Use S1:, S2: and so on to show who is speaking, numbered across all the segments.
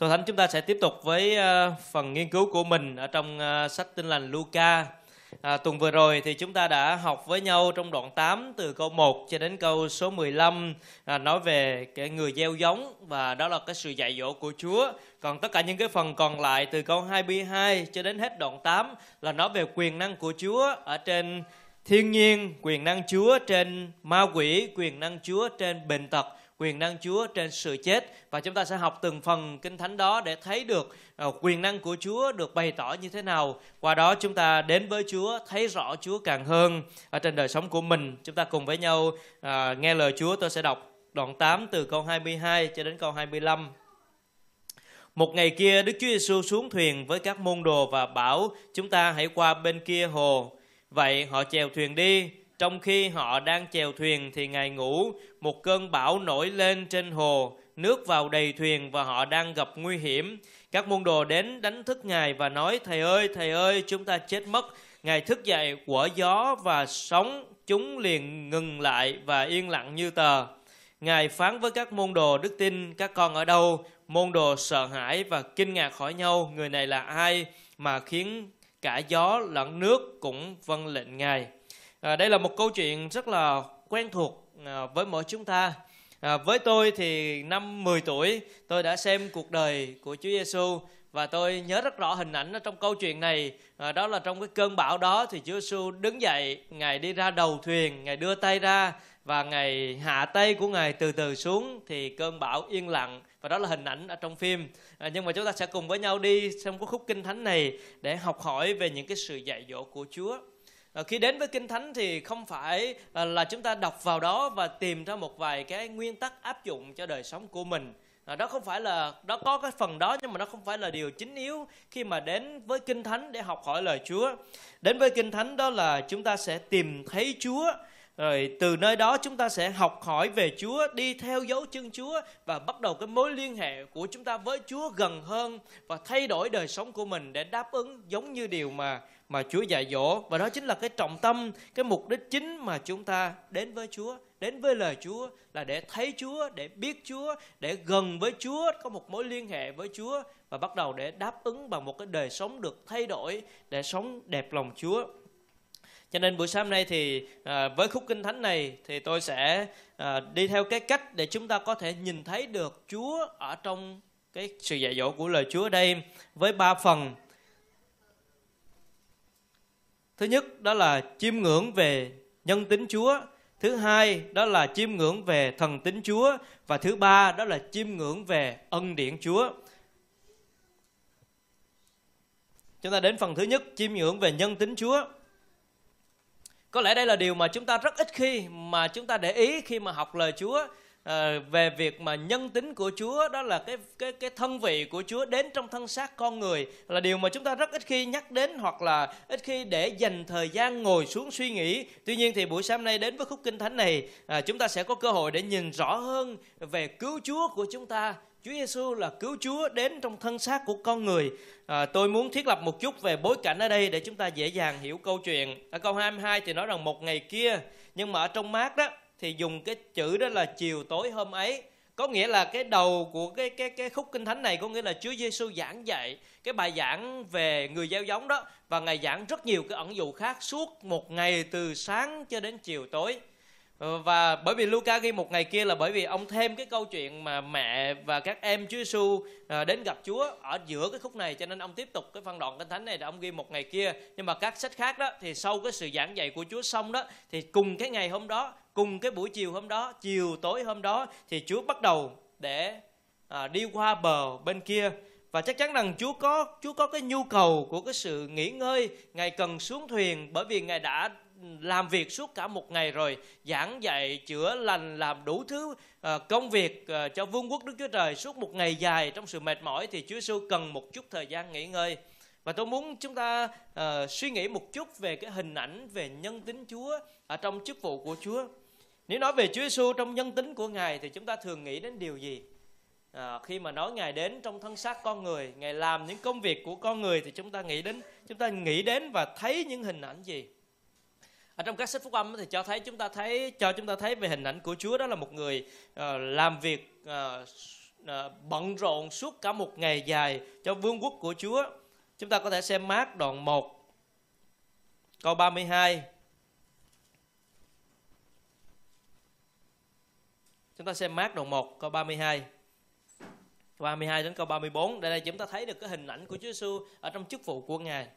S1: Thưa Thánh chúng ta sẽ tiếp tục với ờ, phần nghiên cứu của mình ở trong ờ, sách Tin lành Luca. À, tuần vừa rồi thì chúng ta đã học với nhau trong đoạn 8 từ câu 1 cho đến câu số 15 à, nói về cái người gieo giống và đó là cái sự dạy dỗ của Chúa. Còn tất cả những cái phần còn lại từ câu 22 cho đến hết đoạn 8 là nói về quyền năng của Chúa ở trên thiên nhiên, quyền năng Chúa trên ma quỷ, quyền năng Chúa trên bệnh tật quyền năng Chúa trên sự chết và chúng ta sẽ học từng phần kinh thánh đó để thấy được ờ, quyền năng của Chúa được bày tỏ như thế nào. Qua đó chúng ta đến với Chúa thấy rõ Chúa càng hơn ở trên đời sống của mình. Chúng ta cùng với nhau à, nghe lời Chúa. Tôi sẽ đọc đoạn 8 từ câu 22 cho đến câu 25. Một ngày kia Đức Chúa Giêsu xuống thuyền với các môn đồ và bảo chúng ta hãy qua bên kia hồ. Vậy họ chèo thuyền đi trong khi họ đang chèo thuyền thì Ngài ngủ, một cơn bão nổi lên trên hồ, nước vào đầy thuyền và họ đang gặp nguy hiểm. Các môn đồ đến đánh thức Ngài và nói, Thầy ơi, Thầy ơi, chúng ta chết mất. Ngài thức dậy của gió và sóng, chúng liền ngừng lại và yên lặng như tờ. Ngài phán với các môn đồ đức tin, các con ở đâu? Môn đồ sợ hãi và kinh ngạc hỏi nhau, người này là ai mà khiến cả gió lẫn nước cũng vâng lệnh Ngài. À, đây là một câu chuyện rất là quen thuộc à, với mỗi chúng ta. À, với tôi thì năm 10 tuổi tôi đã xem cuộc đời của Chúa Giêsu và tôi nhớ rất rõ hình ảnh ở trong câu chuyện này. À, đó là trong cái cơn bão đó thì Chúa Giêsu đứng dậy ngài đi ra đầu thuyền ngài đưa tay ra và ngài hạ tay của ngài từ từ xuống thì cơn bão yên lặng. Và đó là hình ảnh ở trong phim. À, nhưng mà chúng ta sẽ cùng với nhau đi trong cái khúc kinh thánh này để học hỏi về những cái sự dạy dỗ của Chúa. Ờ, khi đến với kinh thánh thì không phải ờ, là chúng ta đọc vào đó và tìm ra một vài cái nguyên tắc áp dụng cho đời sống của mình. À, đó không phải là đó có cái phần đó nhưng mà nó không phải là điều chính yếu khi mà đến với kinh thánh để học hỏi lời Chúa. Đến với kinh thánh đó là chúng ta sẽ tìm thấy Chúa rồi từ nơi đó chúng ta sẽ học hỏi về Chúa, đi theo dấu chân Chúa và bắt đầu cái mối liên hệ của chúng ta với Chúa gần hơn và thay đổi đời sống của mình để đáp ứng giống như điều mà mà Chúa dạy dỗ và đó chính là cái trọng tâm, cái mục đích chính mà chúng ta đến với Chúa, đến với lời Chúa là để thấy Chúa, để biết Chúa, để gần với Chúa, có một mối liên hệ với Chúa và bắt đầu để đáp ứng bằng một cái đời sống được thay đổi để sống đẹp lòng Chúa. Cho nên buổi sáng nay thì à, với khúc kinh thánh này thì tôi sẽ à, đi theo cái cách để chúng ta có thể nhìn thấy được Chúa ở trong cái sự dạy dỗ của lời Chúa đây với ba phần Thứ nhất đó là chiêm ngưỡng về nhân tính Chúa. Thứ hai đó là chiêm ngưỡng về thần tính Chúa. Và thứ ba đó là chiêm ngưỡng về ân điển Chúa. Chúng ta đến phần thứ nhất, chiêm ngưỡng về nhân tính Chúa. Có lẽ đây là điều mà chúng ta rất ít khi mà chúng ta để ý khi mà học lời Chúa à, về việc mà nhân tính của Chúa đó là cái cái cái thân vị của Chúa đến trong thân xác con người là điều mà chúng ta rất ít khi nhắc đến hoặc là ít khi để dành thời gian ngồi xuống suy nghĩ. Tuy nhiên thì buổi sáng nay đến với khúc kinh thánh này à, chúng ta sẽ có cơ hội để nhìn rõ hơn về cứu Chúa của chúng ta. Chúa Giêsu là cứu Chúa đến trong thân xác của con người. À, tôi muốn thiết lập một chút về bối cảnh ở đây để chúng ta dễ dàng hiểu câu chuyện. Ở câu 22 thì nói rằng một ngày kia, nhưng mà ở trong mát đó thì dùng cái chữ đó là chiều tối hôm ấy. Có nghĩa là cái đầu của cái cái cái khúc kinh thánh này có nghĩa là Chúa Giêsu giảng dạy cái bài giảng về người gieo giống đó, và ngài giảng rất nhiều cái ẩn dụ khác suốt một ngày từ sáng cho đến chiều tối. Ờ, và bởi vì Luca ghi một ngày kia là bởi vì ông thêm cái câu chuyện mà mẹ và các em Chúa Giêsu ờ, đến gặp Chúa ở giữa cái khúc này cho nên ông tiếp tục cái phân đoạn kinh thánh này là ông ghi một ngày kia. Nhưng mà các sách khác đó thì sau cái sự giảng dạy của Chúa xong đó thì cùng cái ngày hôm đó cùng cái buổi chiều hôm đó chiều tối hôm đó thì Chúa bắt đầu để à, đi qua bờ bên kia. Và chắc chắn rằng Chúa có Chúa có cái nhu cầu của cái sự nghỉ ngơi ngài cần xuống thuyền bởi vì ngài đã làm việc suốt cả một ngày rồi giảng dạy chữa lành làm đủ thứ uh, công việc uh, cho vương quốc đức chúa trời suốt một ngày dài trong sự mệt mỏi thì chúa giêsu cần một chút thời gian nghỉ ngơi. Và tôi muốn chúng ta uh, suy nghĩ một chút về cái hình ảnh về nhân tính chúa ở trong chức vụ của chúa. Nếu nói về chúa giêsu trong nhân tính của ngài thì chúng ta thường nghĩ đến điều gì? À, khi mà nói ngài đến trong thân xác con người ngài làm những công việc của con người thì chúng ta nghĩ đến chúng ta nghĩ đến và thấy những hình ảnh gì? Ở trong các sách phúc âm thì cho thấy chúng ta thấy cho chúng ta thấy về hình ảnh của Chúa đó là một người uh, làm việc uh, uh, bận rộn suốt cả một ngày dài cho vương quốc của Chúa. Chúng ta có thể xem mát đoạn 1 câu 32. Chúng ta xem mát đoạn 1 câu 32. 32 đến câu 34 Đây là chúng ta thấy được cái hình ảnh của Chúa Giêsu ở trong chức vụ của Ngài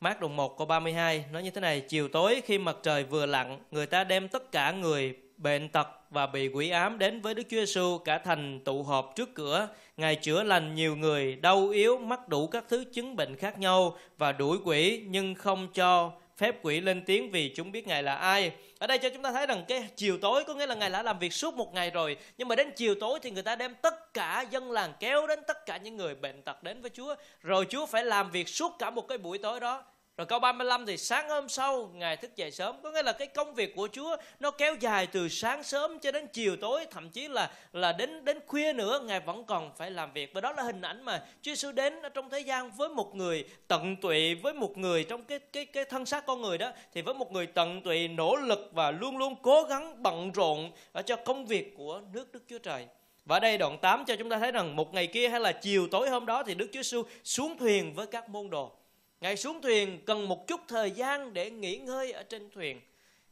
S1: Mát đồng 1 câu 32 nói như thế này Chiều tối khi mặt trời vừa lặn Người ta đem tất cả người bệnh tật và bị quỷ ám đến với Đức Chúa Giêsu cả thành tụ họp trước cửa. Ngài chữa lành nhiều người đau yếu, mắc đủ các thứ chứng bệnh khác nhau và đuổi quỷ nhưng không cho phép quỷ lên tiếng vì chúng biết Ngài là ai. Ở đây cho chúng ta thấy rằng cái chiều tối có nghĩa là Ngài đã làm việc suốt một ngày rồi. Nhưng mà đến chiều tối thì người ta đem tất cả dân làng kéo đến tất cả những người bệnh tật đến với Chúa. Rồi Chúa phải làm việc suốt cả một cái buổi tối đó. Rồi câu 35 thì sáng hôm sau, Ngài thức dậy sớm. Có nghĩa là cái công việc của Chúa Nó kéo dài từ sáng sớm cho đến chiều tối. Thậm chí là là đến đến khuya nữa, Ngài vẫn còn phải làm việc. Và đó là hình ảnh mà Chúa Giêsu đến ở trong thế gian Với một người tận tụy, Với một người trong cái cái cái thân xác con người đó, Thì với một người tận tụy, nỗ lực Và luôn luôn cố gắng bận rộn ở Cho công việc của nước Đức Chúa Trời. Và ở đây đoạn 8 cho chúng ta thấy rằng một ngày kia hay là chiều tối hôm đó thì Đức Chúa Giêsu xuống thuyền với các môn đồ. Ngài xuống thuyền cần một chút thời gian để nghỉ ngơi ở trên thuyền.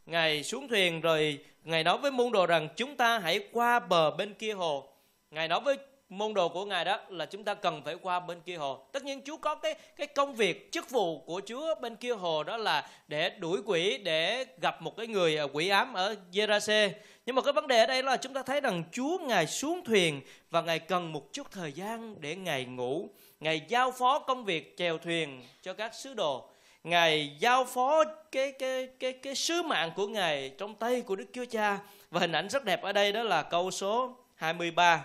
S1: Ngài xuống thuyền rồi Ngài nói với môn đồ rằng chúng ta hãy qua bờ bên kia hồ. Ngài nói với môn đồ của Ngài đó là chúng ta cần phải qua bên kia hồ. Tất nhiên Chúa có cái cái công việc, chức vụ của Chúa bên kia hồ đó là để đuổi quỷ, để gặp một cái người à, quỷ ám ở Gerase. Nhưng mà cái vấn đề ở đây là chúng ta thấy rằng Chúa Ngài xuống thuyền và Ngài cần một chút thời gian để Ngài ngủ. Ngài giao phó công việc chèo thuyền cho các sứ đồ. Ngài giao phó cái cái cái cái sứ mạng của Ngài trong tay của Đức Chúa Cha. Và hình ảnh rất đẹp ở đây đó là câu số 23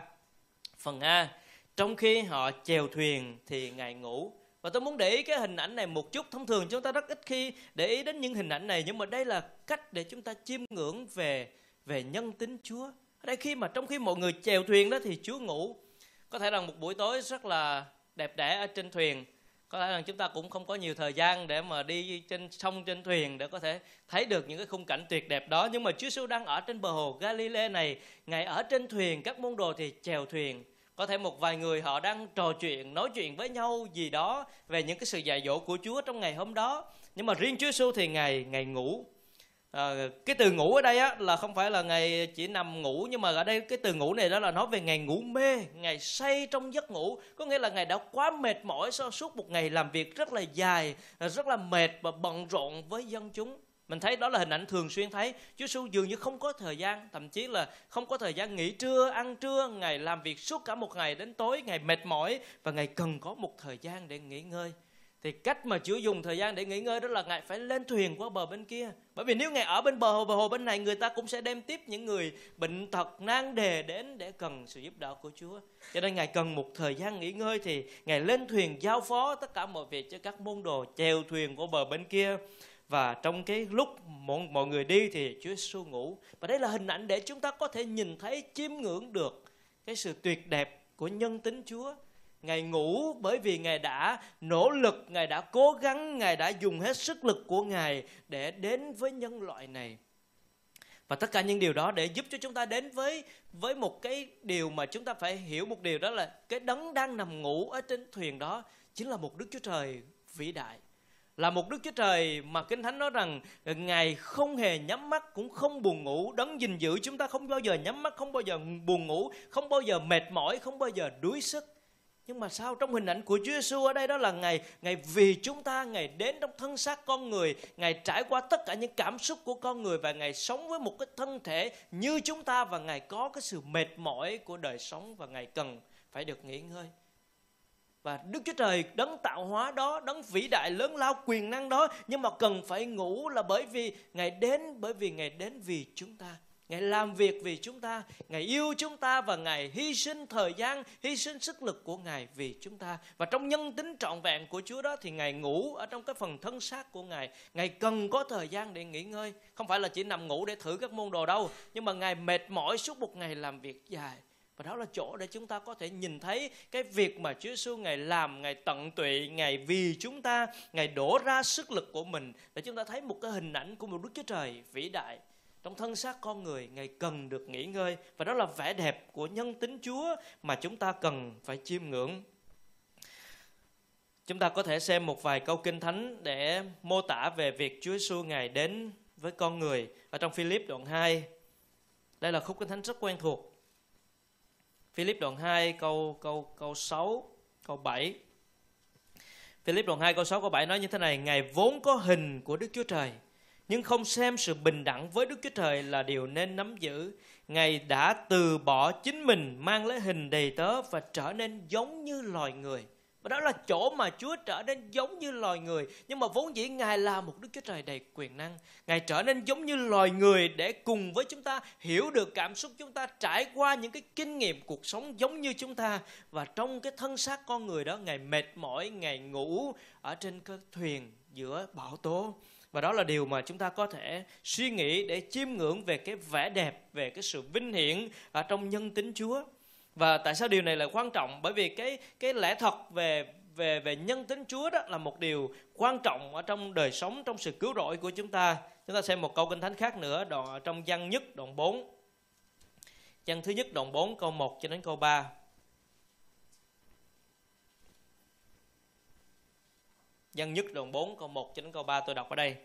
S1: phần A. Trong khi họ chèo thuyền thì Ngài ngủ. Và tôi muốn để ý cái hình ảnh này một chút. Thông thường chúng ta rất ít khi để ý đến những hình ảnh này. Nhưng mà đây là cách để chúng ta chiêm ngưỡng về về nhân tính Chúa. Ở đây khi mà trong khi mọi người chèo thuyền đó thì Chúa ngủ. Có thể rằng một buổi tối rất là đẹp đẽ ở trên thuyền. Có lẽ rằng chúng ta cũng không có nhiều thời gian để mà đi trên sông, trên thuyền để có thể thấy được những cái khung cảnh tuyệt đẹp đó. Nhưng mà Chúa Giêsu đang ở trên bờ hồ Galilee này. Ngài ở trên thuyền, các môn đồ thì chèo thuyền. Có thể một vài người họ đang trò chuyện, nói chuyện với nhau gì đó về những cái sự dạy dỗ của Chúa trong ngày hôm đó. Nhưng mà riêng Chúa Giêsu thì ngài ngài ngủ à, cái từ ngủ ở đây á là không phải là ngày chỉ nằm ngủ nhưng mà ở đây cái từ ngủ này đó là nói về ngày ngủ mê ngày say trong giấc ngủ. Có nghĩa là ngày đã quá mệt mỏi sau suốt một ngày làm việc rất là dài rất là mệt và bận rộn với dân chúng. Mình thấy đó là hình ảnh thường xuyên thấy. Chúa Giêsu dường như không có thời gian thậm chí là không có thời gian nghỉ trưa ăn trưa ngày làm việc suốt cả một ngày đến tối ngày mệt mỏi và ngày cần có một thời gian để nghỉ ngơi thì cách mà Chúa dùng thời gian để nghỉ ngơi đó là Ngài phải lên thuyền qua bờ bên kia. Bởi vì nếu Ngài ở bên bờ hồ, bờ hồ bên này người ta cũng sẽ đem tiếp những người bệnh tật nan đề đến để cần sự giúp đỡ của Chúa. Cho nên Ngài cần một thời gian nghỉ ngơi thì Ngài lên thuyền giao phó tất cả mọi việc cho các môn đồ chèo thuyền qua bờ bên kia. Và trong cái lúc mọi, mọi người đi thì Chúa Giêsu ngủ. Và đây là hình ảnh để chúng ta có thể nhìn thấy chiêm ngưỡng được cái sự tuyệt đẹp của nhân tính Chúa Ngài ngủ bởi vì Ngài đã nỗ lực, Ngài đã cố gắng, Ngài đã dùng hết sức lực của Ngài để đến với nhân loại này. Và tất cả những điều đó để giúp cho chúng ta đến với với một cái điều mà chúng ta phải hiểu một điều đó là cái đấng đang nằm ngủ ở trên thuyền đó chính là một Đức Chúa Trời vĩ đại. Là một Đức Chúa Trời mà Kinh Thánh nói rằng Ngài không hề nhắm mắt cũng không buồn ngủ. Đấng gìn giữ chúng ta không bao giờ nhắm mắt, không bao giờ buồn ngủ, không bao giờ mệt mỏi, không bao giờ đuối sức nhưng mà sao trong hình ảnh của Chúa Giêsu ở đây đó là ngày ngày vì chúng ta ngày đến trong thân xác con người, ngày trải qua tất cả những cảm xúc của con người và ngày sống với một cái thân thể như chúng ta và ngày có cái sự mệt mỏi của đời sống và ngày cần phải được nghỉ ngơi. Và Đức Chúa Trời đấng tạo hóa đó, đấng vĩ đại lớn lao quyền năng đó nhưng mà cần phải ngủ là bởi vì ngày đến bởi vì ngày đến vì chúng ta. Ngài làm việc vì chúng ta, Ngài yêu chúng ta và Ngài hy sinh thời gian, hy sinh sức lực của Ngài vì chúng ta. Và trong nhân tính trọn vẹn của Chúa đó thì Ngài ngủ ở trong cái phần thân xác của Ngài. Ngài cần có thời gian để nghỉ ngơi. Không phải là chỉ nằm ngủ để thử các môn đồ đâu. Nhưng mà Ngài mệt mỏi suốt một ngày làm việc dài. Và đó là chỗ để chúng ta có thể nhìn thấy cái việc mà Chúa Giêsu Ngài làm, Ngài tận tụy, Ngài vì chúng ta, Ngài đổ ra sức lực của mình để chúng ta thấy một cái hình ảnh của một Đức Chúa Trời vĩ đại trong thân xác con người ngài cần được nghỉ ngơi và đó là vẻ đẹp của nhân tính chúa mà chúng ta cần phải chiêm ngưỡng chúng ta có thể xem một vài câu kinh thánh để mô tả về việc Chúa Giêsu ngài đến với con người ở trong Philip đoạn 2. Đây là khúc kinh thánh rất quen thuộc. Philip đoạn 2 câu câu câu 6, câu 7. Philip đoạn 2 câu 6 câu 7 nói như thế này, Ngài vốn có hình của Đức Chúa Trời, nhưng không xem sự bình đẳng với Đức Chúa Trời là điều nên nắm giữ. Ngài đã từ bỏ chính mình mang lấy hình đầy tớ và trở nên giống như loài người. Và đó là chỗ mà Chúa trở nên giống như loài người. Nhưng mà vốn dĩ Ngài là một Đức Chúa Trời đầy quyền năng. Ngài trở nên giống như loài người để cùng với chúng ta hiểu được cảm xúc chúng ta, trải qua những cái kinh nghiệm cuộc sống giống như chúng ta. Và trong cái thân xác con người đó, Ngài mệt mỏi, Ngài ngủ ở trên cái thuyền giữa bão tố. Và đó là điều mà chúng ta có thể suy nghĩ để chiêm ngưỡng về cái vẻ đẹp, về cái sự vinh hiển ở trong nhân tính Chúa. Và tại sao điều này là quan trọng? Bởi vì cái cái lẽ thật về về về nhân tính Chúa đó là một điều quan trọng ở trong đời sống trong sự cứu rỗi của chúng ta. Chúng ta xem một câu kinh thánh khác nữa đoạn trong văn nhất đoạn 4. Văn thứ nhất đoạn 4 câu 1 cho đến câu 3. Văn nhất đoạn 4 câu 1 cho đến câu 3 tôi đọc ở đây.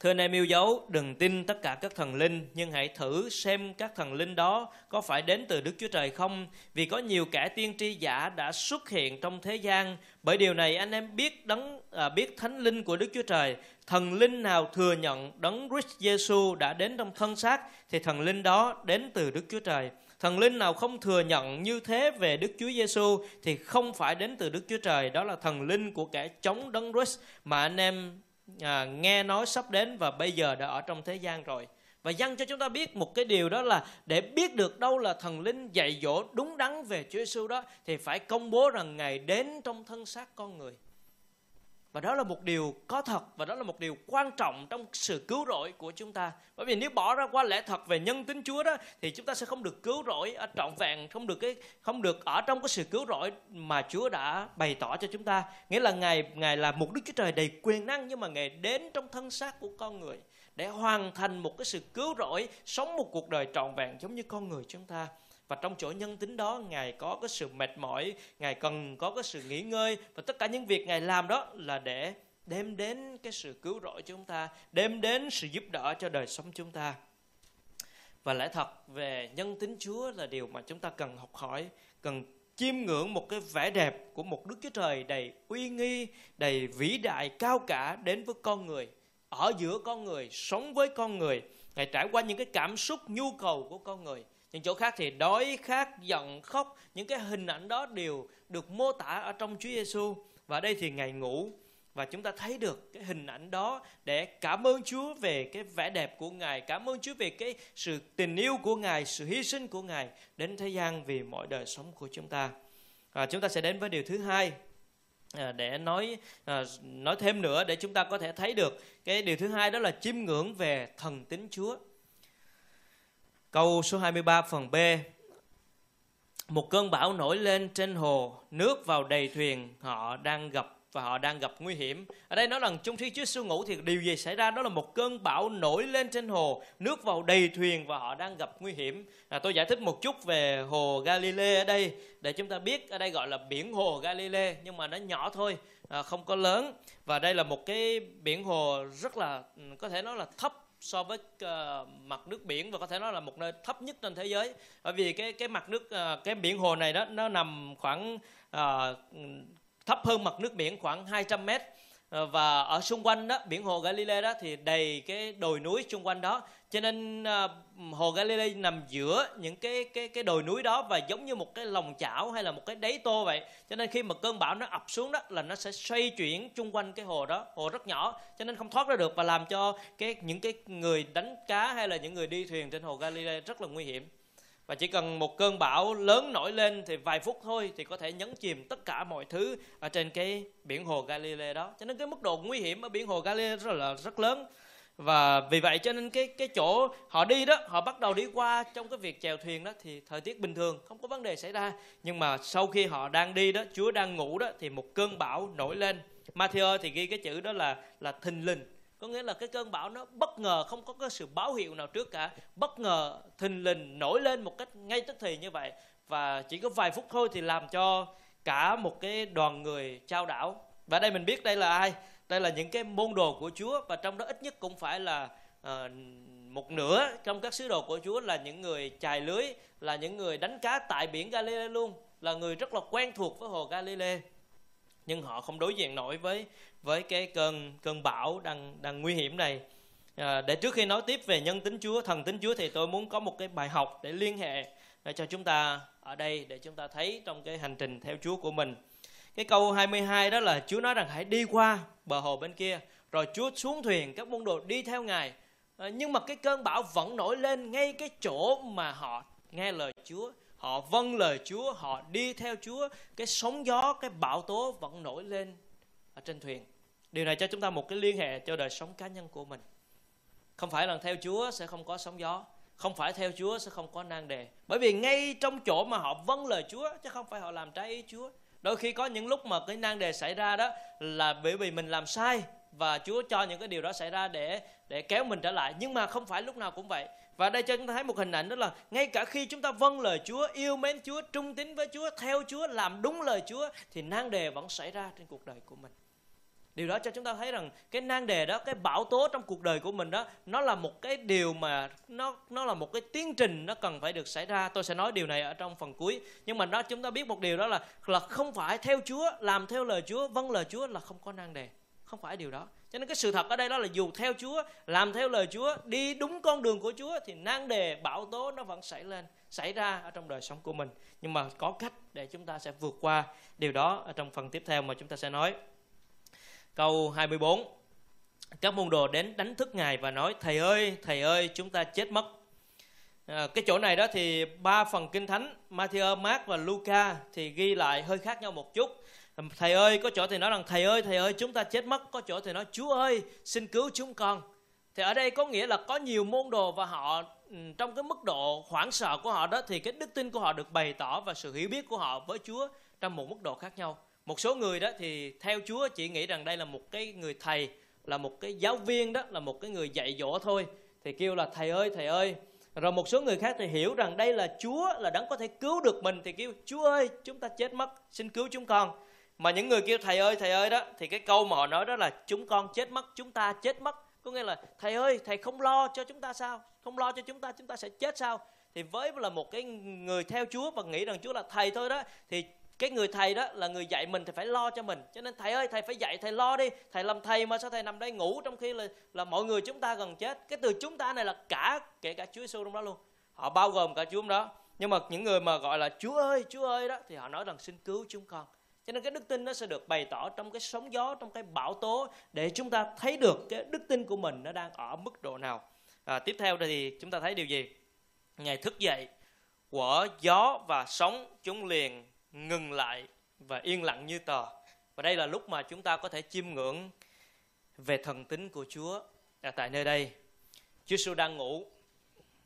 S1: Thưa anh em yêu dấu, đừng tin tất cả các thần linh, nhưng hãy thử xem các thần linh đó có phải đến từ Đức Chúa Trời không, vì có nhiều kẻ tiên tri giả đã xuất hiện trong thế gian. Bởi điều này anh em biết đấng à, biết thánh linh của Đức Chúa Trời, thần linh nào thừa nhận đấng Christ jesus đã đến trong thân xác thì thần linh đó đến từ Đức Chúa Trời. Thần linh nào không thừa nhận như thế về Đức Chúa Giêsu thì không phải đến từ Đức Chúa Trời, đó là thần linh của kẻ chống đấng Christ mà anh em à, nghe nói sắp đến và bây giờ đã ở trong thế gian rồi. Và dăng cho chúng ta biết một cái điều đó là để biết được đâu là thần linh dạy dỗ đúng đắn về Chúa Giêsu đó thì phải công bố rằng ngài đến trong thân xác con người và đó là một điều có thật và đó là một điều quan trọng trong sự cứu rỗi của chúng ta. Bởi vì nếu bỏ ra qua lẽ thật về nhân tính Chúa đó thì chúng ta sẽ không được cứu rỗi ở trọn vẹn, không được cái không được ở trong cái sự cứu rỗi mà Chúa đã bày tỏ cho chúng ta. Nghĩa là ngài ngài là một Đức Chúa Trời đầy quyền năng nhưng mà ngài đến trong thân xác của con người để hoàn thành một cái sự cứu rỗi, sống một cuộc đời trọn vẹn giống như con người chúng ta và trong chỗ nhân tính đó ngài có cái sự mệt mỏi ngài cần có cái sự nghỉ ngơi. Và tất cả những việc ngài làm đó là để đem đến cái sự cứu rỗi cho chúng ta đem đến sự giúp đỡ cho đời sống chúng ta. Và lẽ thật về nhân tính Chúa là điều mà chúng ta cần học hỏi cần chiêm ngưỡng một cái vẻ đẹp của một Đức Chúa Trời đầy uy nghi, đầy vĩ đại, cao cả đến với con người, ở giữa con người, sống với con người. Ngài trải qua những cái cảm xúc, nhu cầu của con người những chỗ khác thì đói khát giận khóc những cái hình ảnh đó đều được mô tả ở trong Chúa Giêsu và đây thì ngày ngủ và chúng ta thấy được cái hình ảnh đó để cảm ơn Chúa về cái vẻ đẹp của Ngài, cảm ơn Chúa về cái sự tình yêu của Ngài, sự hy sinh của Ngài đến thế gian vì mọi đời sống của chúng ta. À, chúng ta sẽ đến với điều thứ hai à, để nói à, nói thêm nữa để chúng ta có thể thấy được cái điều thứ hai đó là chiêm ngưỡng về thần tính Chúa. Câu số 23 phần B Một cơn bão nổi lên trên hồ, nước vào đầy thuyền, họ đang gặp và họ đang gặp nguy hiểm. Ở đây nói rằng trong khi Chúa Giêsu ngủ thì điều gì xảy ra? Đó là một cơn bão nổi lên trên hồ, nước vào đầy thuyền và họ đang gặp nguy hiểm. À, tôi giải thích một chút về hồ Galilee ở đây để chúng ta biết ở đây gọi là biển hồ Galilee nhưng mà nó nhỏ thôi, à, không có lớn. Và đây là một cái biển hồ rất là ừ, có thể nói là thấp so với uh, mặt nước biển và có thể nói là một nơi thấp nhất trên thế giới. Bởi vì cái cái mặt nước uh, cái biển hồ này đó nó nằm khoảng uh, thấp hơn mặt nước biển khoảng 200 mét. Và ở xung quanh đó biển hồ Galilee đó thì đầy cái đồi núi xung quanh đó cho nên uh, hồ Galilee nằm giữa những cái cái cái đồi núi đó và giống như một cái lòng chảo hay là một cái đáy tô vậy. Cho nên khi mà cơn bão nó ập xuống đó là nó sẽ xoay chuyển chung quanh cái hồ đó hồ rất nhỏ. Cho nên không thoát ra được và làm cho cái những cái người đánh cá hay là những người đi thuyền trên hồ Galilee rất là nguy hiểm. Và chỉ cần một cơn bão lớn nổi lên thì vài phút thôi thì có thể nhấn chìm tất cả mọi thứ ở trên cái biển hồ Galilee đó. Cho nên cái mức độ nguy hiểm ở biển hồ Galilee rất là rất lớn và vì vậy cho nên cái cái chỗ họ đi đó, họ bắt đầu đi qua trong cái việc chèo thuyền đó thì thời tiết bình thường, không có vấn đề xảy ra. Nhưng mà sau khi họ đang đi đó, Chúa đang ngủ đó thì một cơn bão nổi lên. Matthew thì ghi cái chữ đó là là thình lình. Có nghĩa là cái cơn bão nó bất ngờ, không có cái sự báo hiệu nào trước cả. Bất ngờ, thình lình nổi lên một cách ngay tức thì như vậy. Và chỉ có vài phút thôi thì làm cho cả một cái đoàn người trao đảo. Và đây mình biết đây là ai? Đây là những cái môn đồ của Chúa và trong đó ít nhất cũng phải là uh, một nửa trong các sứ đồ của Chúa là những người chài lưới là những người đánh cá tại biển Galilee luôn là người rất là quen thuộc với hồ Galilee nhưng họ không đối diện nổi với với cái cơn cơn bão đang đang nguy hiểm này. À, để trước khi nói tiếp về nhân tính Chúa thần tính Chúa thì tôi muốn có một cái bài học để liên hệ để cho chúng ta ở đây để chúng ta thấy trong cái hành trình theo Chúa của mình. Cái câu 22 đó là Chúa nói rằng hãy đi qua bờ hồ bên kia. Rồi Chúa xuống thuyền, các môn đồ đi theo Ngài. Ờ, nhưng mà cái cơn bão vẫn nổi lên ngay cái chỗ mà họ nghe lời Chúa. Họ vâng lời Chúa, họ đi theo Chúa. Cái sóng gió, cái bão tố vẫn nổi lên ở trên thuyền. Điều này cho chúng ta một cái liên hệ cho đời sống cá nhân của mình. Không phải là theo Chúa sẽ không có sóng gió, không phải theo Chúa sẽ không có nan đề. Bởi vì ngay trong chỗ mà họ vâng lời Chúa, chứ không phải họ làm trái ý Chúa đôi khi có những lúc mà cái nan đề xảy ra đó là bởi vì mình làm sai và Chúa cho những cái điều đó xảy ra để để kéo mình trở lại. Nhưng mà không phải lúc nào cũng vậy. Và đây cho chúng ta thấy một hình ảnh đó là ngay cả khi chúng ta vâng lời Chúa, yêu mến Chúa, trung tín với Chúa, theo Chúa, làm đúng lời Chúa, thì nan đề vẫn xảy ra trên cuộc đời của mình điều đó cho chúng ta thấy rằng cái nan đề đó, cái bão tố trong cuộc đời của mình đó, nó là một cái điều mà nó nó là một cái tiến trình nó cần phải được xảy ra. Tôi sẽ nói điều này ở trong phần cuối. Nhưng mà đó, chúng ta biết một điều đó là là không phải theo Chúa, làm theo lời Chúa vâng lời Chúa là không có nan đề. Không phải điều đó. Cho nên cái sự thật ở đây đó là dù theo Chúa, làm theo lời Chúa, đi đúng con đường của Chúa thì nan đề bão tố nó vẫn xảy lên, xảy ra ở trong đời sống của mình. Nhưng mà có cách để chúng ta sẽ vượt qua điều đó ở trong phần tiếp theo mà chúng ta sẽ nói câu 24 các môn đồ đến đánh thức ngài và nói thầy ơi thầy ơi chúng ta chết mất. À, cái chỗ này đó thì ba phần kinh thánh Matthew, Mark và Luca thì ghi lại hơi khác nhau một chút. À, thầy ơi có chỗ thì nói rằng thầy ơi thầy ơi chúng ta chết mất. Có chỗ thì nói chúa ơi xin cứu chúng con. Thì ở đây có nghĩa là có nhiều môn đồ và họ ừ, trong cái mức độ hoảng sợ của họ đó thì cái đức tin của họ được bày tỏ và sự hiểu biết của họ với chúa trong một mức độ khác nhau một số người đó thì theo chúa chỉ nghĩ rằng đây là một cái người thầy, là một cái giáo viên đó, là một cái người dạy dỗ thôi. Thì kêu là, thầy ơi thầy ơi. Rồi một số người khác thì hiểu rằng đây là chúa, là đấng có thể cứu được mình. Thì kêu, chúa ơi, chúng ta chết mất, xin cứu chúng con. Mà những người kêu, thầy ơi thầy ơi đó, thì cái câu mà họ nói đó là, chúng con chết mất, chúng ta chết mất. Có nghĩa là, thầy ơi, thầy không lo cho chúng ta sao? Không lo cho chúng ta chúng ta sẽ chết sao? Thì với là một cái người theo Chúa và nghĩ rằng Chúa là thầy thôi đó, thì cái người thầy đó là người dạy mình thì phải lo cho mình. Cho nên thầy ơi thầy phải dạy thầy lo đi. Thầy làm thầy mà sao thầy nằm đây ngủ trong khi là là mọi người chúng ta gần chết? Cái từ chúng ta này là cả kể cả Chúa Giêsu trong đó luôn. Họ bao gồm cả Chúa đó. Nhưng mà những người mà gọi là Chúa ơi Chúa ơi đó thì họ nói rằng xin cứu chúng con. Cho nên cái đức tin nó sẽ được bày tỏ trong cái sóng gió trong cái bão tố để chúng ta thấy được cái đức tin của mình nó đang ở mức độ nào. À, tiếp theo đây thì chúng ta thấy điều gì? Ngày thức dậy của gió và sóng chúng liền ngừng lại và yên lặng như tờ. Và đây là lúc mà chúng ta có thể chiêm ngưỡng về thần tính của Chúa ở tại nơi đây. Chúa Giêsu đang ngủ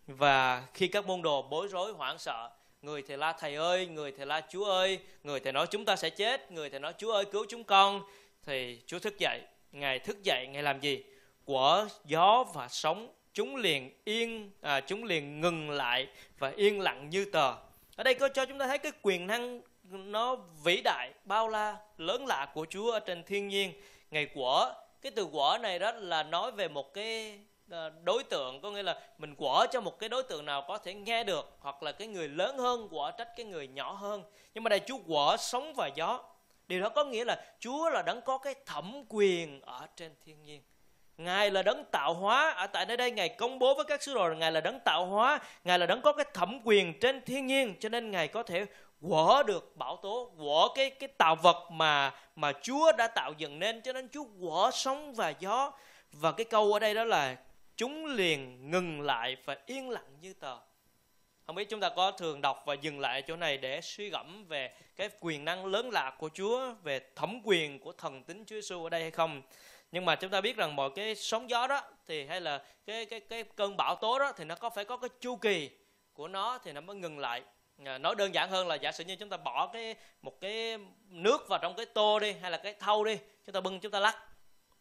S1: và khi các môn đồ bối rối hoảng sợ người thì la thầy ơi người thì la chúa ơi người thì nói chúng ta sẽ chết người thì nói chúa ơi cứu chúng con thì chúa thức dậy. Ngài thức dậy ngài làm gì? Của gió và sóng chúng liền yên à, chúng liền ngừng lại và yên lặng như tờ. Ở đây có cho chúng ta thấy cái quyền năng nó vĩ đại, bao la, lớn lạ của chúa ở trên thiên nhiên. Ngày của cái từ quả này đó là nói về một cái ờ, đối tượng, có nghĩa là mình quở cho một cái đối tượng nào có thể nghe được, hoặc là cái người lớn hơn quở trách cái người nhỏ hơn. Nhưng mà đây, Chúa quở sóng và gió. Điều đó có nghĩa là Chúa là đấng có cái thẩm quyền ở trên thiên nhiên. Ngài là đấng tạo hóa. Ở tại nơi đây, Ngài công bố với các sứ đồ Ngài là đấng tạo hóa. Ngài là đấng có cái thẩm quyền trên thiên nhiên, cho nên Ngài có thể quở được bão tố, quở cái cái tạo vật mà mà Chúa đã tạo dựng nên, cho nên Chúa quở sóng và gió. Và cái câu ở đây đó là, chúng liền ngừng lại và yên lặng như tờ. Không biết chúng ta có thường đọc và dừng lại chỗ này để suy gẫm về cái quyền năng lớn lạ của Chúa, về thẩm quyền của thần tính Chúa Giêsu ở đây hay không? Nhưng mà chúng ta biết rằng mọi cái sóng gió đó thì, hay là cái cái cái cơn bão tố đó thì nó có phải có cái chu kỳ của nó thì nó mới ngừng lại. Ờ, nói đơn giản hơn là giả sử như chúng ta bỏ cái, một cái nước vào trong cái tô đi, hay là cái thau đi, chúng ta bưng, chúng ta lắc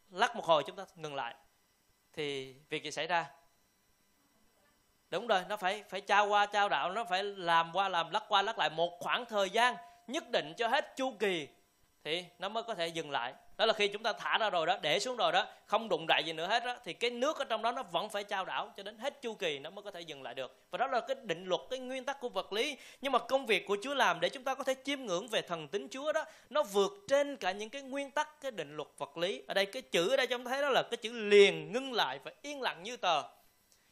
S1: lắc một hồi chúng ta ngừng lại, thì việc gì xảy ra? Đúng rồi, nó phải phải trao qua trao đạo, nó phải làm qua làm, lắc qua lắc lại một khoảng thời gian nhất định cho hết chu kỳ thì nó mới có thể dừng lại. Đó là khi chúng ta thả ra rồi đó, để xuống rồi đó, không đụng đại gì nữa hết đó, thì cái nước ở trong đó nó vẫn phải trao đảo cho đến hết chu kỳ, nó mới có thể dừng lại được. Và đó là cái định luật, cái nguyên tắc của vật lý. Nhưng mà công việc của Chúa làm để chúng ta có thể chiêm ngưỡng về thần tính Chúa đó, nó vượt trên cả những cái nguyên tắc, cái định luật vật lý. Ở đây cái chữ ở đây chúng ta thấy đó là cái chữ liền, ngưng lại và yên lặng như tờ.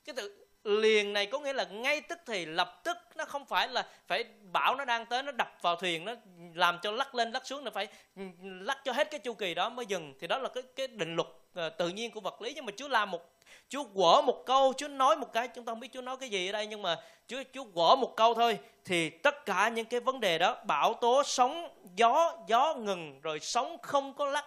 S1: Cái từ liền này có nghĩa là ngay tức thì lập tức, nó không phải là phải bão nó đang tới, nó đập vào thuyền, nó làm cho lắc lên lắc xuống, nó phải ừ, lắc cho hết cái chu kỳ đó mới dừng. Thì đó là cái cái định luật ờ, tự nhiên của vật lý. Nhưng mà Chúa làm một, Chúa quở một câu, Chúa nói một cái, chúng ta không biết Chúa nói cái gì ở đây, nhưng mà Chúa Chúa quở một câu thôi, thì tất cả những cái vấn đề đó, bão tố, sóng, gió gió ngừng, rồi sóng không có lắc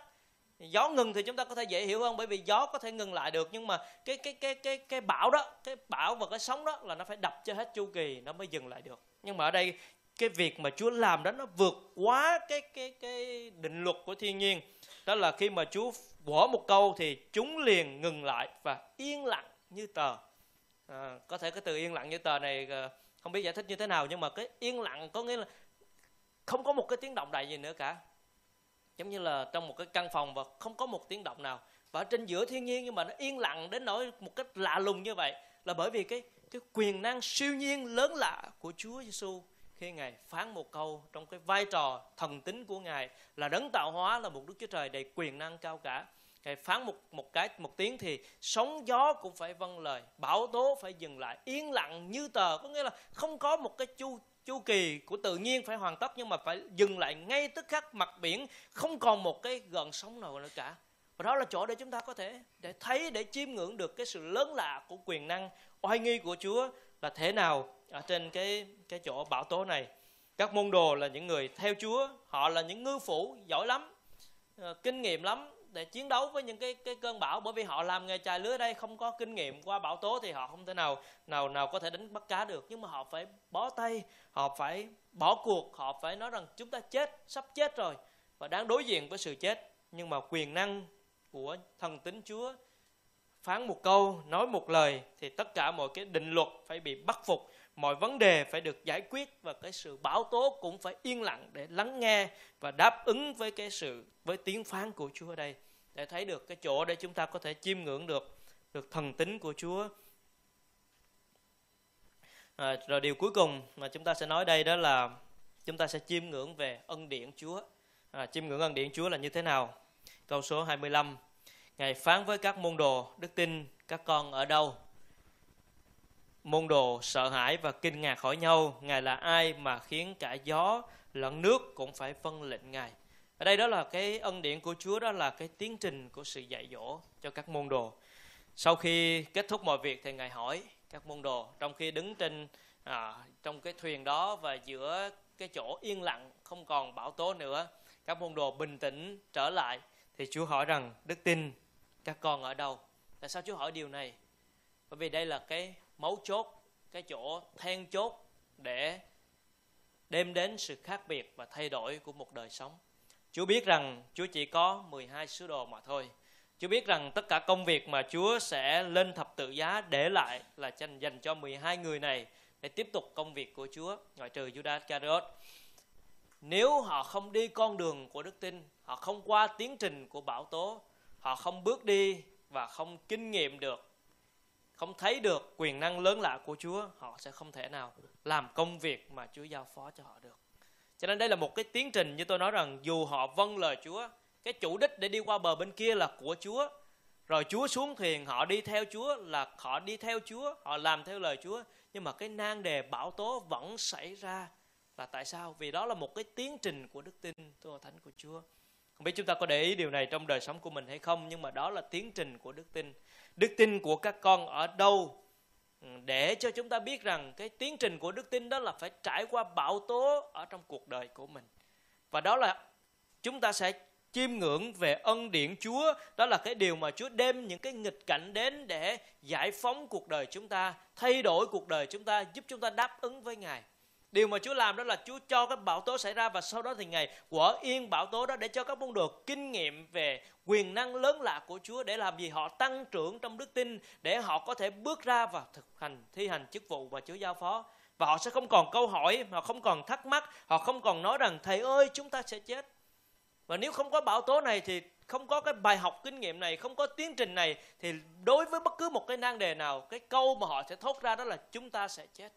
S1: gió ngừng thì chúng ta có thể dễ hiểu hơn bởi vì gió có thể ngừng lại được. Nhưng mà cái cái cái cái cái bão đó cái bão và cái sóng đó là nó phải đập cho hết chu kỳ nó mới dừng lại được. Nhưng mà ở đây cái việc mà Chúa làm đó nó vượt quá cái cái cái định luật của thiên nhiên. Đó là khi mà Chúa bỏ một câu thì chúng liền ngừng lại và yên lặng như tờ. À, có thể cái từ yên lặng như tờ này à, không biết giải thích như thế nào nhưng mà cái yên lặng có nghĩa là không có một cái tiếng động đại gì nữa cả giống như là trong một cái căn phòng và không có một tiếng động nào. Và ở trên giữa thiên nhiên nhưng mà nó yên lặng đến nỗi một cách lạ lùng như vậy là bởi vì cái cái quyền năng siêu nhiên lớn lạ của Chúa Giêsu khi ngài phán một câu trong cái vai trò thần tính của ngài là đấng tạo hóa là một đức chúa trời đầy quyền năng cao cả. Ngài phán một một cái, một tiếng thì sóng gió cũng phải vâng lời, bão tố phải dừng lại, yên lặng như tờ. Có nghĩa là không có một cái chu chu kỳ của tự nhiên phải hoàn tất nhưng mà phải dừng lại ngay tức khắc mặt biển, không còn một cái gợn sóng nào nữa cả. Và đó là chỗ để chúng ta có thể, để thấy, để chiêm ngưỡng được cái sự lớn lạ của quyền năng. Oai nghi của Chúa là thế nào ở trên cái cái chỗ bão tố này? Các môn đồ là những người theo Chúa, họ là những ngư phủ giỏi lắm ờ, kinh nghiệm lắm để chiến đấu với những cái cái cơn bão. Bởi vì họ làm nghề chài lưới đây, không có kinh nghiệm qua bão tố thì họ không thể nào nào nào có thể đánh bắt cá được. Nhưng mà họ phải bó tay, họ phải bỏ cuộc, họ phải nói rằng chúng ta chết, sắp chết rồi. Và đang đối diện với sự chết. Nhưng mà quyền năng của thần tính Chúa phán một câu, nói một lời, thì tất cả mọi cái định luật phải bị bắt phục mọi vấn đề phải được giải quyết và cái sự bảo tố cũng phải yên lặng để lắng nghe và đáp ứng với cái sự với tiếng phán của Chúa ở đây. Để thấy được cái chỗ để chúng ta có thể chiêm ngưỡng được được thần tính của Chúa. À, rồi điều cuối cùng mà chúng ta sẽ nói đây đó là chúng ta sẽ chiêm ngưỡng về ân điển Chúa. À, chiêm ngưỡng ân điển Chúa là như thế nào? Câu số 25 Ngài phán với các môn đồ đức tin các con ở đâu? Môn đồ sợ hãi và kinh ngạc hỏi nhau ngài là ai mà khiến cả gió lẫn nước cũng phải vâng lệnh ngài? Ở đây đó là cái ân điển của Chúa đó là cái tiến trình của sự dạy dỗ cho các môn đồ. Sau khi kết thúc mọi việc thì ngài hỏi các môn đồ. Trong khi đứng trên à, trong cái thuyền đó và giữa cái chỗ yên lặng không còn bão tố nữa các môn đồ bình tĩnh trở lại thì Chúa hỏi rằng đức tin các con ở đâu? Tại sao Chúa hỏi điều này? Bởi vì đây là cái mấu chốt cái chỗ then chốt để đem đến sự khác biệt và thay đổi của một đời sống. Chúa biết rằng Chúa chỉ có 12 sứ đồ mà thôi. Chúa biết rằng tất cả công việc mà Chúa sẽ lên thập tự giá để lại là dành cho 12 người này để tiếp tục công việc của Chúa, ngoại trừ Judas Iscariot. Nếu họ không đi con đường của đức tin, họ không qua tiến trình của bảo tố, họ không bước đi và không kinh nghiệm được không thấy được quyền năng lớn lạ của Chúa, họ sẽ không thể nào làm công việc mà Chúa giao phó cho họ được. Cho nên đây là một cái tiến trình như tôi nói rằng dù họ vâng lời Chúa, cái chủ đích để đi qua bờ bên kia là của Chúa. Rồi Chúa xuống thuyền, họ đi theo Chúa là họ đi theo Chúa, họ làm theo lời Chúa. Nhưng mà cái nan đề bão tố vẫn xảy ra là tại sao? Vì đó là một cái tiến trình của đức tin tôi thánh của Chúa. Không biết chúng ta có để ý điều này trong đời sống của mình hay không, nhưng mà đó là tiến trình của đức tin. Đức tin của các con ở đâu? Ừ, để cho chúng ta biết rằng cái tiến trình của đức tin đó là phải trải qua bão tố ở trong cuộc đời của mình. Và đó là chúng ta sẽ chiêm ngưỡng về ân điển Chúa. Đó là cái điều mà Chúa đem những cái nghịch cảnh đến để giải phóng cuộc đời chúng ta thay đổi cuộc đời chúng ta giúp chúng ta đáp ứng với Ngài. Điều mà Chúa làm đó là Chúa cho các bão tố xảy ra và sau đó thì Ngài quở yên bão tố đó để cho các môn đồ kinh nghiệm về quyền năng lớn lạ của Chúa để làm gì? Họ tăng trưởng trong đức tin để họ có thể bước ra và thực hành, thi hành chức vụ mà Chúa giao phó. Và họ sẽ không còn câu hỏi, họ không còn thắc mắc, họ không còn nói rằng, thầy ơi, chúng ta sẽ chết. Và nếu không có bão tố này thì không có cái bài học kinh nghiệm này, không có tiến trình này thì đối với bất cứ một cái nan đề nào, cái câu mà họ sẽ thốt ra đó là chúng ta sẽ chết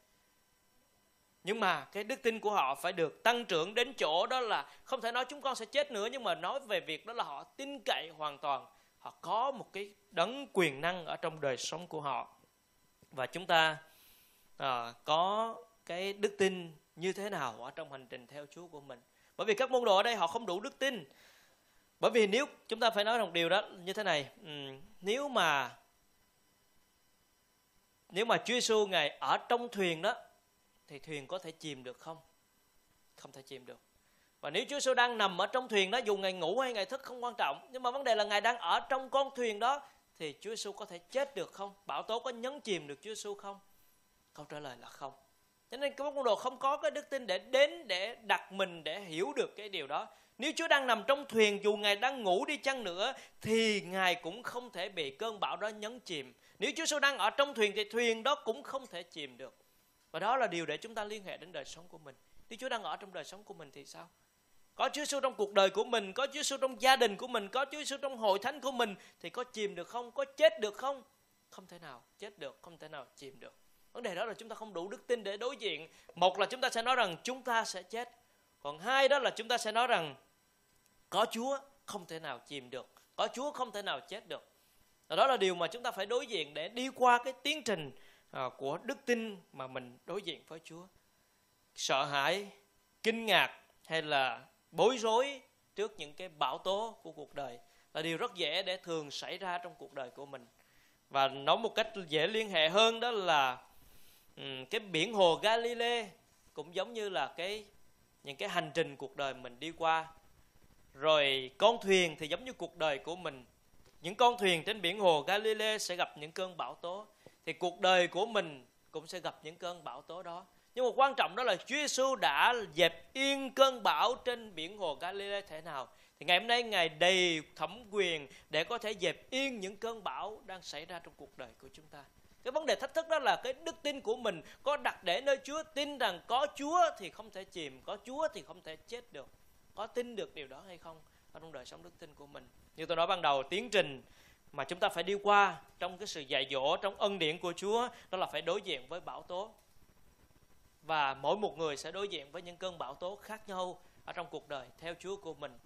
S1: nhưng mà cái đức tin của họ phải được tăng trưởng đến chỗ đó là không thể nói chúng con sẽ chết nữa nhưng mà nói về việc đó là họ tin cậy hoàn toàn. Họ có một cái đấng quyền năng ở trong đời sống của họ. Và chúng ta à, có cái đức tin như thế nào ở trong hành trình theo Chúa của mình? Bởi vì các môn đồ ở đây họ không đủ đức tin. Bởi vì nếu chúng ta phải nói một điều đó như thế này ừ, nếu mà nếu mà Chúa Giêsu ngài ở trong thuyền đó thì thuyền có thể chìm được không? Không thể chìm được. Và nếu Chúa Giêsu đang nằm ở trong thuyền đó, dù ngày ngủ hay ngày thức không quan trọng, nhưng mà vấn đề là ngài đang ở trong con thuyền đó, thì Chúa Giêsu có thể chết được không? Bão tố có nhấn chìm được Chúa Giêsu không? Câu trả lời là không. Cho nên các môn đồ không có cái đức tin để đến, để đặt mình, để hiểu được cái điều đó. Nếu Chúa đang nằm trong thuyền, dù Ngài đang ngủ đi chăng nữa, thì Ngài cũng không thể bị cơn bão đó nhấn chìm. Nếu Chúa Giêsu đang ở trong thuyền, thì thuyền đó cũng không thể chìm được. Và đó là điều để chúng ta liên hệ đến đời sống của mình. Nếu Chúa đang ở trong đời sống của mình thì sao? Có Chúa Giêsu trong cuộc đời của mình, có Chúa Giêsu trong gia đình của mình, có Chúa Giêsu trong hội thánh của mình thì có chìm được không? Có chết được không? Không thể nào chết được, không thể nào chìm được. Vấn đề đó là chúng ta không đủ đức tin để đối diện. Một là chúng ta sẽ nói rằng chúng ta sẽ chết. Còn hai đó là chúng ta sẽ nói rằng có Chúa không thể nào chìm được. Có Chúa không thể nào chết được. Đó là điều mà chúng ta phải đối diện để đi qua cái tiến trình Ờ, của đức tin mà mình đối diện với Chúa. Sợ hãi, kinh ngạc hay là bối rối trước những cái bão tố của cuộc đời là điều rất dễ để thường xảy ra trong cuộc đời của mình. Và nói một cách dễ liên hệ hơn đó là cái biển hồ Galilee cũng giống như là cái những cái hành trình cuộc đời mình đi qua rồi con thuyền thì giống như cuộc đời của mình những con thuyền trên biển hồ Galilee sẽ gặp những cơn bão tố thì cuộc đời của mình cũng sẽ gặp những cơn bão tố đó. Nhưng mà quan trọng đó là Chúa Giêsu đã dẹp yên cơn bão trên biển hồ Galilee thế nào. Thì ngày hôm nay ngài đầy thẩm quyền để có thể dẹp yên những cơn bão đang xảy ra trong cuộc đời của chúng ta. Cái vấn đề thách thức đó là cái đức tin của mình có đặt để nơi Chúa tin rằng có Chúa thì không thể chìm, có Chúa thì không thể chết được. Có tin được điều đó hay không? Ở trong đời sống đức tin của mình. Như tôi nói ban đầu, tiến trình mà chúng ta phải đi qua trong cái sự dạy dỗ, trong ân điển của Chúa, đó là phải đối diện với bão tố. Và mỗi một người sẽ đối diện với những cơn bão tố khác nhau ở trong cuộc đời theo Chúa của mình.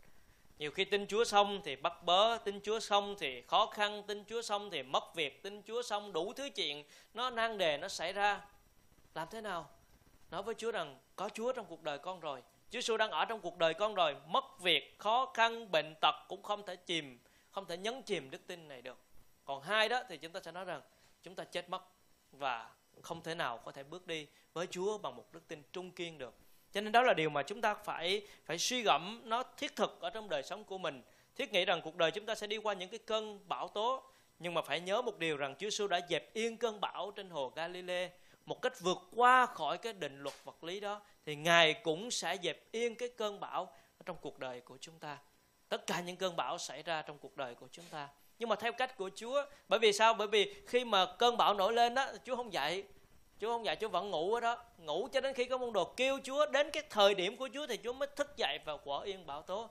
S1: Nhiều khi tin Chúa xong thì bắt bớ, tin Chúa xong thì khó khăn, tin Chúa xong thì mất việc, tin Chúa xong đủ thứ chuyện, nó nan đề, nó xảy ra. Làm thế nào? Nói với Chúa rằng, có Chúa trong cuộc đời con rồi. Chúa Giêsu đang ở trong cuộc đời con rồi. Mất việc, khó khăn, bệnh tật cũng không thể chìm không thể nhấn chìm đức tin này được. Còn hai đó thì chúng ta sẽ nói rằng chúng ta chết mất và không thể nào có thể bước đi với Chúa bằng một đức tin trung kiên được. Cho nên đó là điều mà chúng ta phải phải suy gẫm nó thiết thực ở trong đời sống của mình. Thiết nghĩ rằng cuộc đời chúng ta sẽ đi qua những cái cơn bão tố, nhưng mà phải nhớ một điều rằng Chúa Giêsu đã dẹp yên cơn bão trên hồ Galilee. Một cách vượt qua khỏi cái định luật vật lý đó thì Ngài cũng sẽ dẹp yên cái cơn bão trong cuộc đời của chúng ta. Tất cả những cơn bão xảy ra trong cuộc đời của chúng ta. Nhưng mà theo cách của Chúa. Bởi vì sao? Bởi vì khi mà cơn bão nổi lên đó, Chúa không dạy. Chúa không dạy, Chúa vẫn ngủ ở đó. Ngủ cho đến khi có môn đồ kêu Chúa đến cái thời điểm của Chúa thì Chúa mới thức dậy và quả yên bão tố.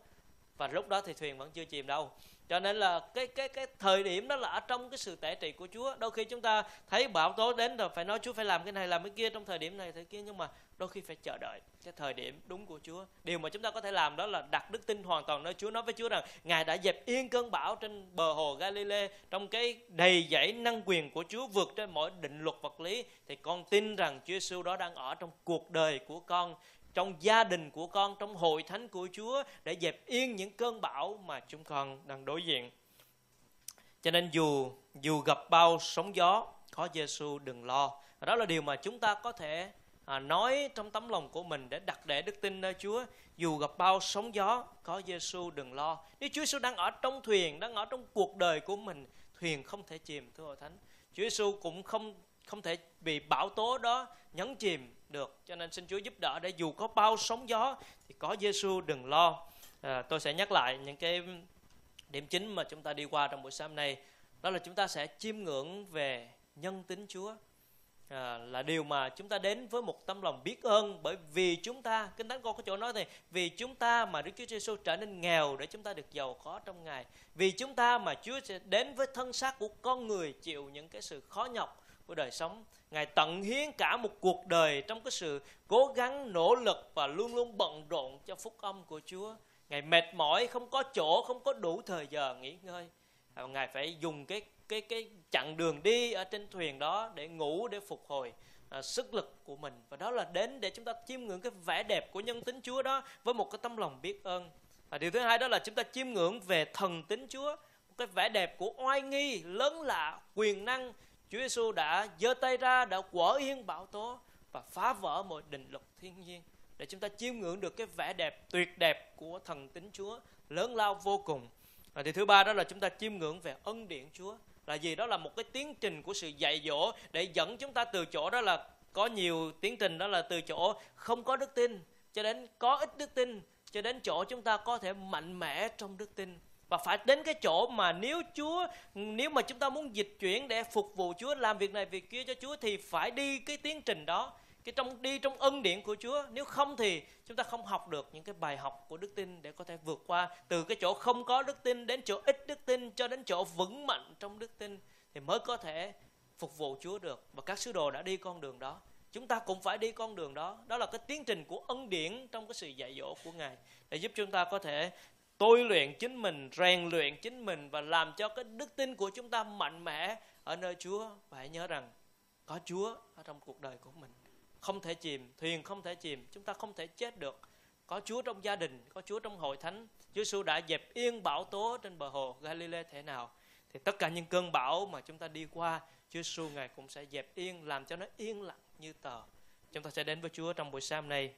S1: Và lúc đó thì thuyền vẫn chưa chìm đâu cho nên là cái cái cái thời điểm đó là ở trong cái sự tể trị của Chúa. Đôi khi chúng ta thấy bão tố đến rồi phải nói Chúa phải làm cái này, làm cái kia trong thời điểm này, thời kia, nhưng mà đôi khi phải chờ đợi cái thời điểm đúng của Chúa. Điều mà chúng ta có thể làm đó là đặt đức tin hoàn toàn nơi Chúa, nói với Chúa rằng Ngài đã dẹp yên cơn bão trên bờ hồ Galilee, trong cái đầy dẫy năng quyền của Chúa vượt trên mọi định luật vật lý, thì con tin rằng Chúa Giêsu đó đang ở trong cuộc đời của con trong gia đình của con, trong hội thánh của Chúa để dẹp yên những cơn bão mà chúng con đang đối diện. Cho nên dù dù gặp bao sóng gió, có Giêsu đừng lo. Đó là điều mà chúng ta có thể à, nói trong tấm lòng của mình để đặt để đức tin nơi Chúa. Dù gặp bao sóng gió, có Giêsu đừng lo. Nếu Chúa Giêsu đang ở trong thuyền, đang ở trong cuộc đời của mình, thuyền không thể chìm thưa hội thánh. Chúa Giêsu cũng không không thể bị bão tố đó nhấn chìm được. Cho nên xin Chúa giúp đỡ để dù có bao sóng gió thì có Giêsu đừng lo. À, tôi sẽ nhắc lại những cái điểm chính mà chúng ta đi qua trong buổi sáng nay. Đó là chúng ta sẽ chiêm ngưỡng về nhân tính Chúa. À, là điều mà chúng ta đến với một tâm lòng biết ơn bởi vì chúng ta kinh thánh con có chỗ nói này vì chúng ta mà Đức Chúa Giêsu trở nên nghèo để chúng ta được giàu có trong Ngài. Vì chúng ta mà Chúa sẽ đến với thân xác của con người chịu những cái sự khó nhọc của đời sống. Ngài tận hiến cả một cuộc đời trong cái sự cố gắng nỗ lực và luôn luôn bận rộn cho phúc âm của chúa. Ngài mệt mỏi không có chỗ không có đủ thời giờ nghỉ ngơi. Và ngài phải dùng cái cái cái chặng đường đi ở trên thuyền đó để ngủ để phục hồi à, sức lực của mình. Và đó là đến để chúng ta chiêm ngưỡng cái vẻ đẹp của nhân tính Chúa đó với một cái tâm lòng biết ơn. Và điều thứ hai đó là chúng ta chiêm ngưỡng về thần tính Chúa một cái vẻ đẹp của oai nghi lớn lạ quyền năng Chúa Giêsu đã giơ tay ra, đã quở yên bão tố và phá vỡ mọi định luật thiên nhiên để chúng ta chiêm ngưỡng được cái vẻ đẹp tuyệt đẹp của thần tính Chúa, lớn lao vô cùng. Và thì thứ ba đó là chúng ta chiêm ngưỡng về ân điển Chúa. Là gì? Đó là một cái tiến trình của sự dạy dỗ để dẫn chúng ta từ chỗ đó là có nhiều tiến trình, đó là từ chỗ không có đức tin cho đến có ít đức tin, cho đến chỗ chúng ta có thể mạnh mẽ trong đức tin và phải đến cái chỗ mà nếu Chúa, nếu mà chúng ta muốn dịch chuyển để phục vụ Chúa, làm việc này, việc kia cho Chúa thì phải đi cái tiến trình đó, cái trong, đi trong ân điển của Chúa. Nếu không thì chúng ta không học được những cái bài học của đức tin để có thể vượt qua. Từ cái chỗ không có đức tin đến chỗ ít đức tin cho đến chỗ vững mạnh trong đức tin thì mới có thể phục vụ Chúa được. Và các sứ đồ đã đi con đường đó. Chúng ta cũng phải đi con đường đó. Đó là cái tiến trình của ân điển trong cái sự dạy dỗ của ngài để giúp chúng ta có thể tôi luyện chính mình, rèn luyện chính mình và làm cho cái đức tin của chúng ta mạnh mẽ ở nơi Chúa. Và hãy nhớ rằng, có Chúa ở trong cuộc đời của mình. Không thể chìm, thuyền không thể chìm, chúng ta không thể chết được. Có Chúa trong gia đình, có Chúa trong hội thánh. Chúa Giêsu đã dẹp yên bão tố trên bờ hồ Galilee thế nào? Thì tất cả những cơn bão mà chúng ta đi qua Chúa Giêsu ngài cũng sẽ dẹp yên, làm cho nó yên lặng như tờ. Chúng ta sẽ đến với Chúa trong buổi sáng này